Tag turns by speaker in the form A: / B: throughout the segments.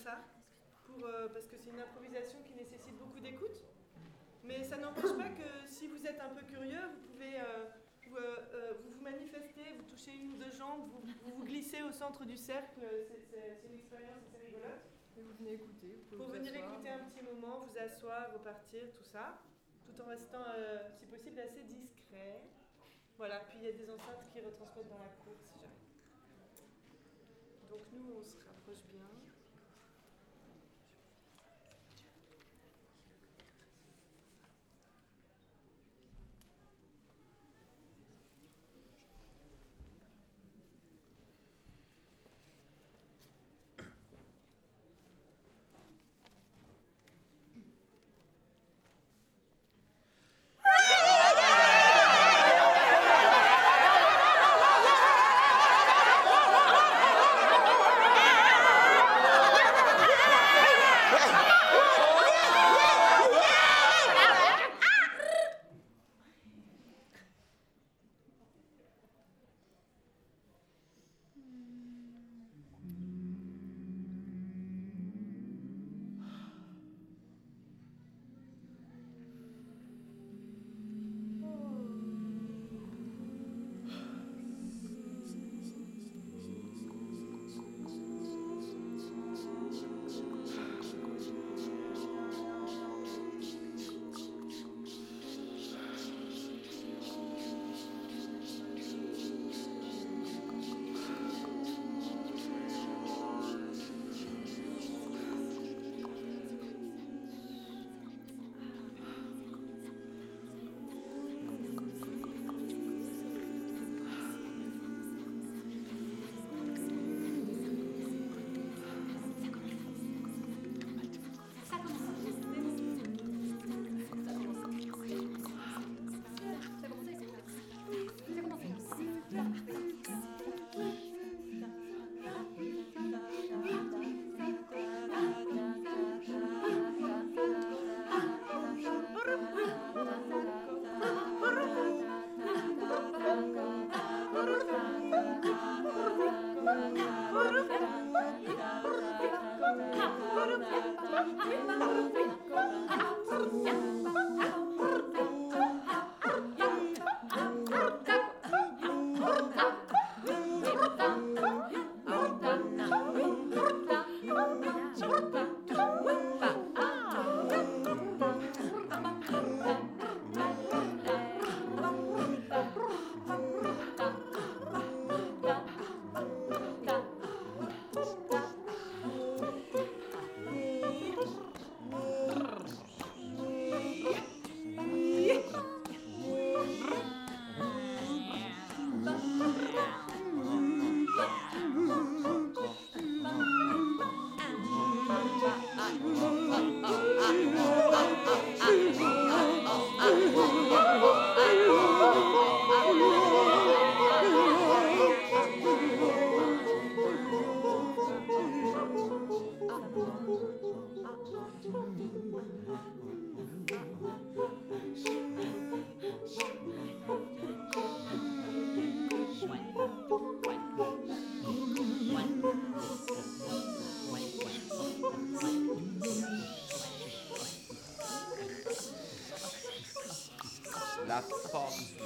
A: ça, pour, euh, parce que c'est une improvisation qui nécessite beaucoup d'écoute. Mais ça n'empêche pas que si vous êtes un peu curieux, vous pouvez euh, euh, vous, vous, vous, manifester, vous touchez une ou deux jambes, vous, vous vous, glissez au centre du cercle. C'est une expérience assez rigolote.
B: Et vous venez écouter.
A: Pour venir écouter un petit moment, vous asseoir, repartir, tout ça, tout en restant, si possible, assez discret. Voilà, puis il y a des enceintes qui retransmettent dans la cour. Donc nous, on se rapproche bien.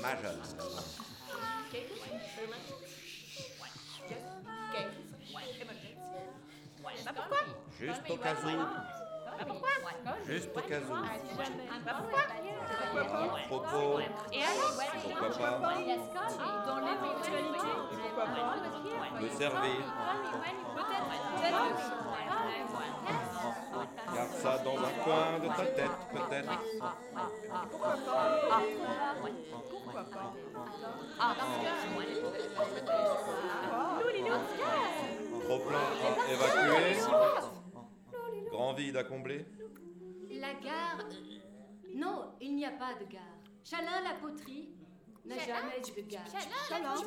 B: Majeure. Juste au cas où. Juste au cas où. Propos. Pourquoi pas?
C: Dans l'éventualité.
A: Pourquoi pas?
B: Me servir. Garde ça dans un coin de ta tête, peut-être.
A: Pourquoi pas Pourquoi pas
B: Trop plein à évacuer. Grand vide à combler.
D: La gare. euh, Non, il n'y a pas de gare. Chalin la poterie jamais jamais. Jamais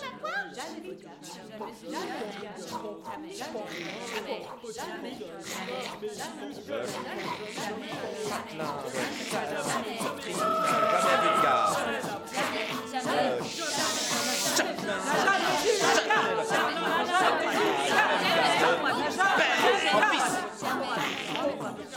B: Châtelain. Jamais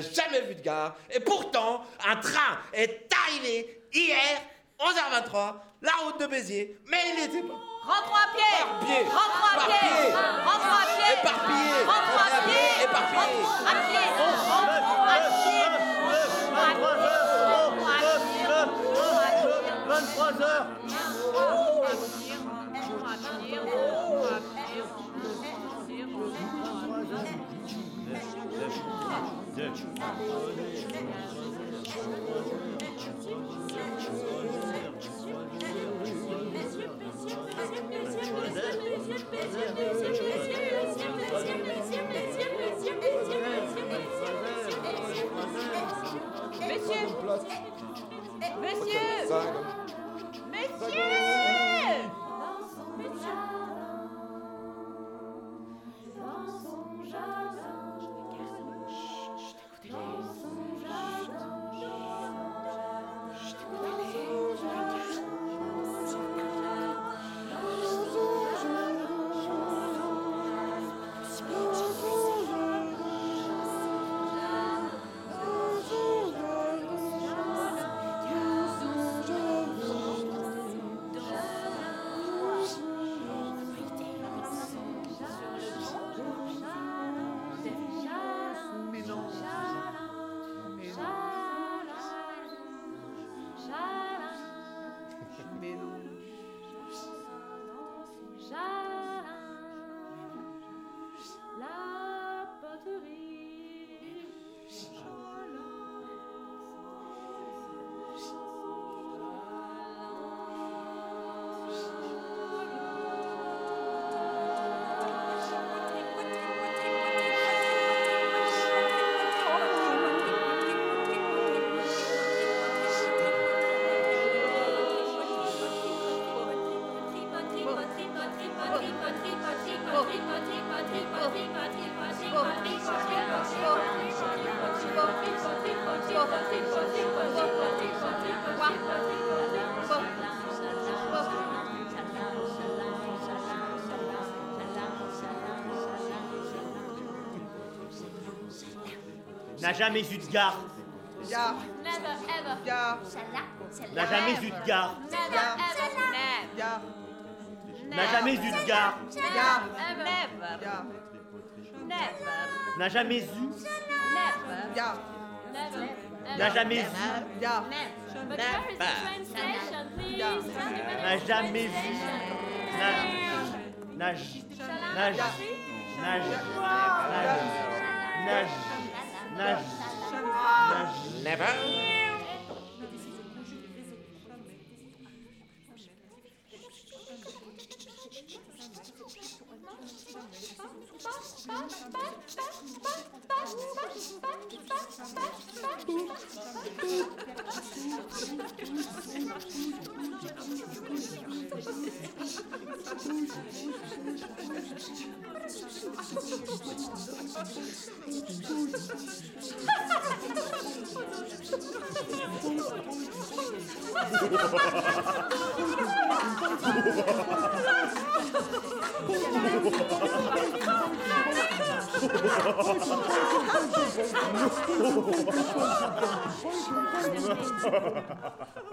B: n'a jamais vu de gare.
E: Et pourtant un train est arrivé hier 11h23 la route de Béziers. Mais il n'était pas
C: Rentrons à pied.
E: Par pied
C: Rentrons à pied. Rentrons à pied.
E: Éparpillé.
C: Rentrons à pied.
E: Éparpillé.
C: Rentrons à pied Durante
F: uma
C: noite. Jamais eu de gare.
A: Gare.
F: Never ever.
A: Gare.
C: N'a jamais eu de gare.
F: Never ever.
C: N'a jamais eu de gare.
F: Never.
A: Gare.
F: Never.
C: N'a jamais eu.
F: Never.
A: Gare.
F: Never.
C: N'a jamais eu.
A: Gare.
F: Oh, ハハハハ。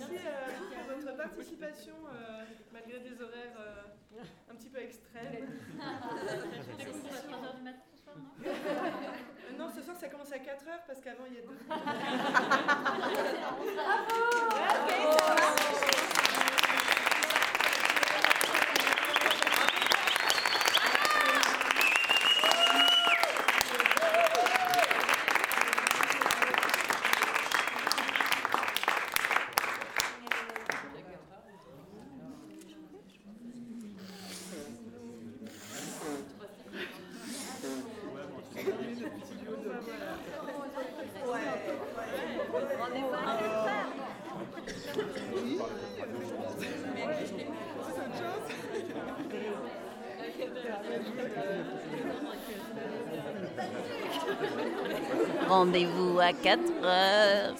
F: merci à
C: euh, votre participation euh, malgré des horaires euh, un petit
E: peu
A: extrêmes. Des du matin ce soir, non Non, ce soir ça commence à 4h parce qu'avant il y a deux.
G: Ah Bravo Rendez-vous à 4 heures.